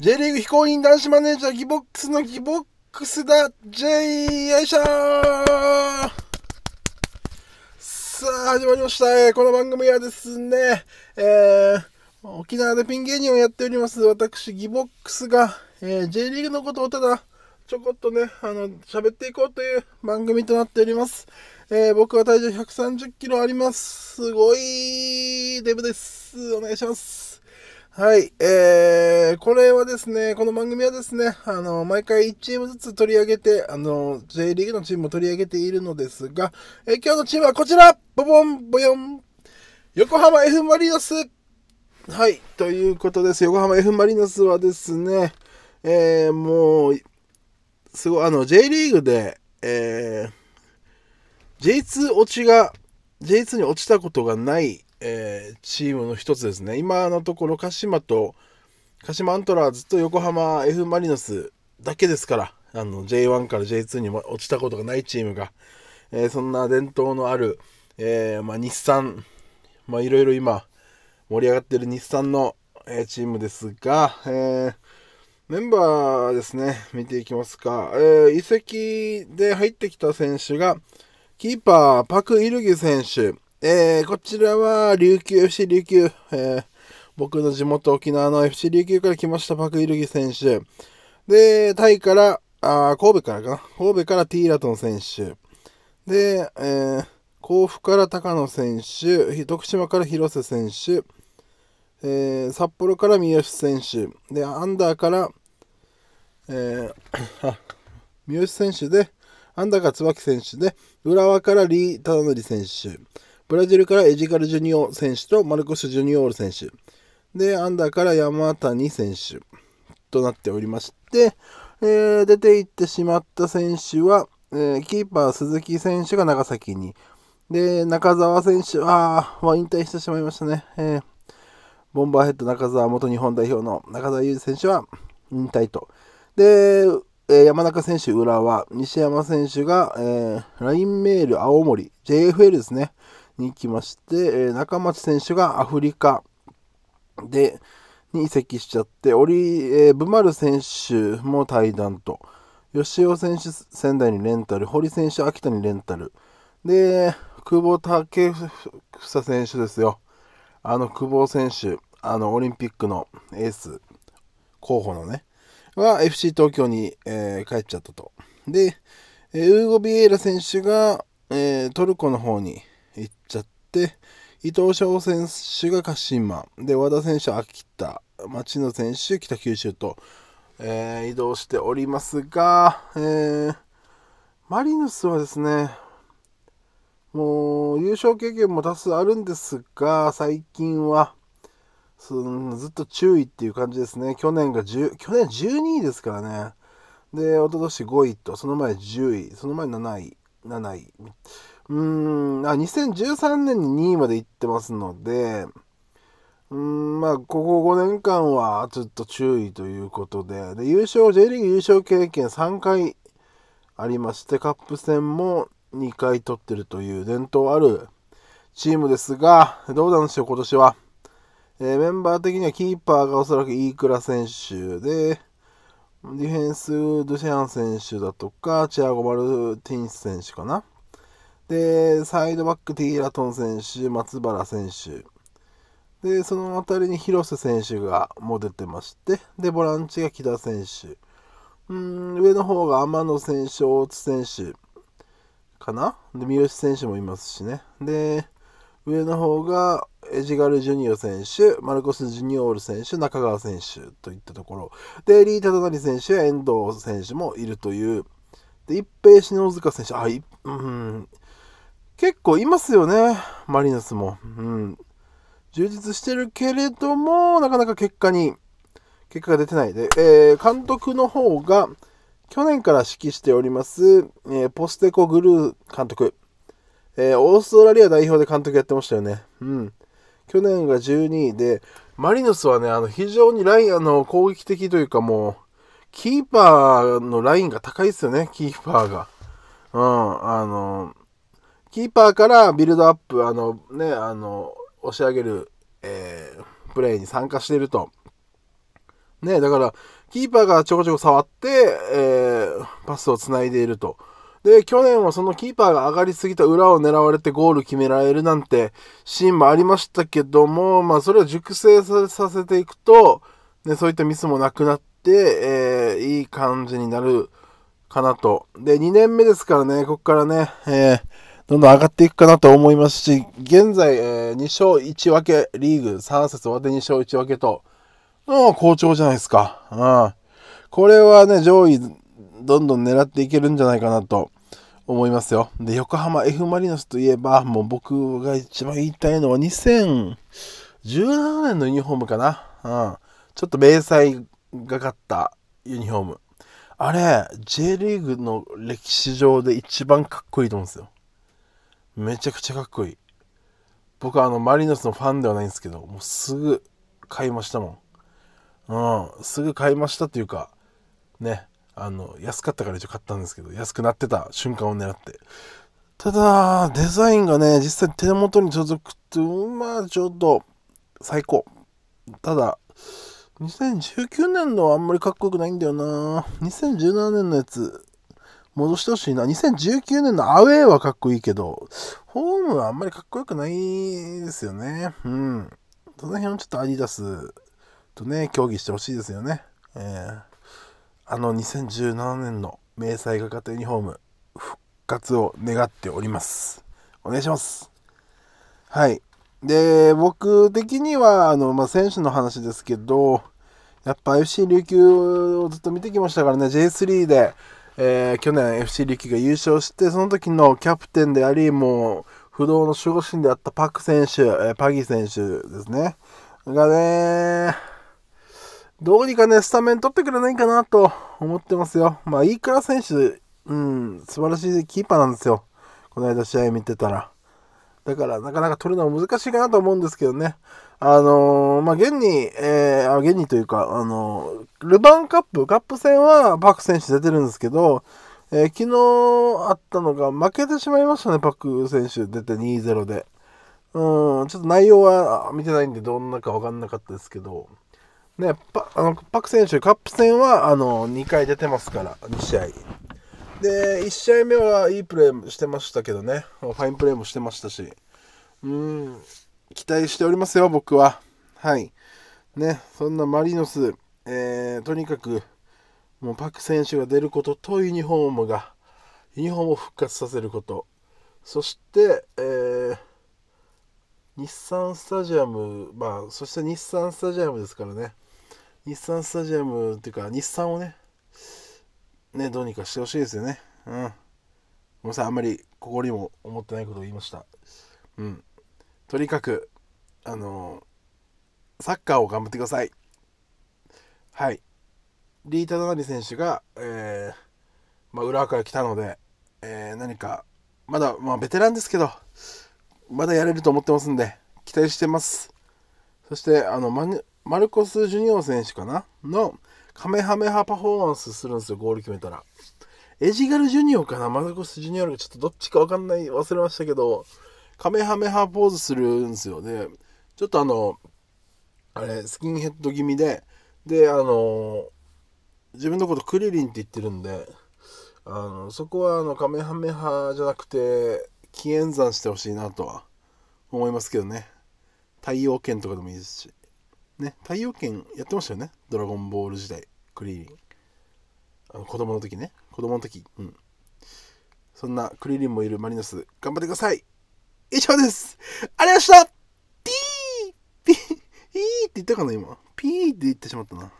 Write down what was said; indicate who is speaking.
Speaker 1: J リーグ非公認男子マネージャーギボックスのギボックスだ J よいしょーさあ、始まりました。この番組はですね、えー沖縄でピン芸人をやっております私ギボックスが、えー J リーグのことをただちょこっとね、あの、喋っていこうという番組となっております。えー僕は体重130キロあります。すごいデブです。お願いします。はい。えー、これはですね、この番組はですね、あの、毎回1チームずつ取り上げて、あの、J リーグのチームを取り上げているのですが、えー今日のチームはこちらボボンボヨン横浜 F・ マリノスはい。ということです。横浜 F・ マリノスはですね、えー、もう、すごい、あの、J リーグで、えー、J2 落ちが、J2 に落ちたことがない、えーチームの一つですね。今のところ、鹿島と、鹿島アントラーズと横浜 F・ マリノスだけですから、あの、J1 から J2 に落ちたことがないチームが、えーそんな伝統のある、えーまあ、日産、まあ、いろいろ今、盛り上がってる日産の、えーチームですが、えーメンバーですね、見ていきますか。えー移籍で入ってきた選手が、キーパー、パク・イルギ選手。えーこちらは、琉球、FC 琉球。えー僕の地元沖縄の FC 琉球から来ましたパク・イルギ選手。で、タイから、あ神戸からかな？神戸からティーラトン選手。で、えー甲府から高野選手、徳島から広瀬選手、えー札幌から三好選手、で、アンダーから、えー三好選手で、アンダーが椿選手で、浦和からリー・タナノリ選手、ブラジルからエジカル・ジュニオ選手とマルコス・ジュニオール選手、で、アンダーから山谷選手となっておりまして、えー出て行ってしまった選手は、えーキーパー鈴木選手が長崎に、で、中澤選手は、は引退してしまいましたね。えーボンバーヘッド中澤元日本代表の中澤裕二選手は引退と。で、え山中選手浦和、西山選手が、えー、LINE メール青森、JFL ですね、に行きまして、えー中町選手がアフリカで、に移籍しちゃって、オリ、えーブマル選手も対談と、吉尾選手仙台にレンタル、堀選手秋田にレンタル、で、久保建英選手ですよ。あの久保選手、あのオリンピックのエース候補のね、は FC 東京に、えー帰っちゃったと。で、えーウーゴ・ビエイラ選手が、えートルコの方に行っちゃって、伊藤翔選手が鹿島、で、和田選手は秋田、町野選手、北九州と、えー移動しておりますが、えーマリノスはですね、もう優勝経験も多数あるんですが、最近は、ずっと注意っていう感じですね。去年が10、去年12位ですからね。で、一昨年5位と、その前10位、その前7位、7位。うーん、あ、2013年に2位まで行ってますので、うん、まあ、ここ5年間はちょっと注意ということで、で、優勝、J リーグ優勝経験3回ありまして、カップ戦も2回取ってるという伝統あるチームですが、どうなんでしょう、今年は。えーメンバー的にはキーパーがおそらく飯倉選手で、ディフェンス、ドシャン選手だとか、チアゴ・マルティンス選手かな。で、サイドバック、ティーラトン選手、松原選手。で、その辺りに広瀬選手がもう出てまして、で、ボランチが木田選手。うん、上の方が天野選手、大津選手かな？で、三好選手もいますしね。で、上の方がエジガル・ジュニオ選手、マルコス・ジュニオール選手、中川選手といったところ。で、リータ・タナリ選手や遠藤選手もいるという。で、一平篠塚選手、あ、い、うん、結構いますよね、マリノスも。うん。充実してるけれども、なかなか結果に、結果が出てないで、えー監督の方が、去年から指揮しております、えーポステコグルー監督。えーオーストラリア代表で監督やってましたよね。うん。去年が12位で、マリノスはね、あの、非常にライン、あの、攻撃的というかもう、キーパーのラインが高いですよね、キーパーが。うん、あの、キーパーからビルドアップ、あの、ね、あの、押し上げる、えープレーに参加していると。ね、だから、キーパーがちょこちょこ触って、えー、パスを繋いでいると。で、去年はそのキーパーが上がりすぎた裏を狙われてゴール決められるなんてシーンもありましたけども、まあそれを熟成させていくと、ね、そういったミスもなくなって、えー、いい感じになるかなと。で、2年目ですからね、ここからね、えー、どんどん上がっていくかなと思いますし、現在、えー、2勝1分け、リーグ3節終わって2勝1分けと、もう、好調じゃないですか。うん。これはね、上位、どんどん狙っていけるんじゃないかなと思いますよ。で、横浜 F・ マリノスといえば、もう僕が一番言いたいのは2017年のユニフォームかな。うん。ちょっと迷彩がかったユニフォーム。あれ、J リーグの歴史上で一番かっこいいと思うんですよ。めちゃくちゃかっこいい。僕はあの、マリノスのファンではないんですけど、もうすぐ買いましたもん。うん、すぐ買いましたっていうか、ね、あの、安かったから一応買ったんですけど、安くなってた瞬間を狙って。ただ、デザインがね、実際手元に届くと、まあ、ちょっと、最高。ただ、2019年のはあんまりかっこよくないんだよな2017年のやつ、戻してほしいな。2019年のアウェーはかっこいいけど、ホームはあんまりかっこよくないですよね。うん。その辺はちょっとアディダスとね、協議してほしいですよね。えー、あの2017年の迷彩画型ユニフォーム、復活を願っております。お願いします。はい。で、僕的には、あの、まあ、選手の話ですけど、やっぱ FC 琉球をずっと見てきましたからね、J3 で、えー、去年 FC 琉球が優勝して、その時のキャプテンであり、もう、不動の守護神であったパク選手、えー、パギ選手ですね。がね、どうにかね、スタメン取ってくれないかなと思ってますよ。まあ、いいから選手、うん、素晴らしいキーパーなんですよ。この間試合見てたら。だから、なかなか取るのは難しいかなと思うんですけどね。あのー、まあ、現に、えー、あ、現にというか、あのー、ルヴァンカップ、カップ戦はパク選手出てるんですけど、えー、昨日あったのが負けてしまいましたね、パク選手出て2-0で。うん、ちょっと内容は見てないんでどんなかわかんなかったですけど、ね、パあのパク選手、カップ戦はあの2回出てますから、2試合。で、1試合目はいいプレーしてましたけどね、ファインプレーもしてましたし、うん、期待しておりますよ、僕は。はい。ね、そんなマリノス、えー、とにかく、もうパク選手が出ることとユニフォームが、ユニフォームを復活させること、そして、えー、日産スタジアム、まあ、そして日産スタジアムですからね、日産スタジアムっていうか、日産をね、ね、どうにかしてほしいですよね。うん。ごめんなさい、あんまり心にも思ってないことを言いました。うん。とにかく、あの、サッカーを頑張ってください。はい。リータ・ダナリ選手が、えー、まあ、裏から来たので、えー、何か、まだ、まあ、ベテランですけど、まだやれると思ってますんで、期待してます。そして、あの、マルコス・ジュニオ選手かな？の、カメハメハパフォーマンスするんですよ、ゴール決めたら。エジガルジュニオかな？マルコス・ジュニオがちょっとどっちかわかんない、忘れましたけど、カメハメハポーズするんですよ。で、ちょっとあの、あれ、スキンヘッド気味で、で、あの、自分のことクリリンって言ってるんで、あの、そこはあの、カメハメハじゃなくて、紀元山してほしいなとは思いますけどね。太陽圏とかでもいいですし。ね、太陽圏やってましたよね？ドラゴンボール時代、クリリン。あの子供の時ね。子供の時。うん。そんなクリリンもいるマリノス、頑張ってください以上ですありがとうございましたピーピーって言ったかな今。ピーって言ってしまったな。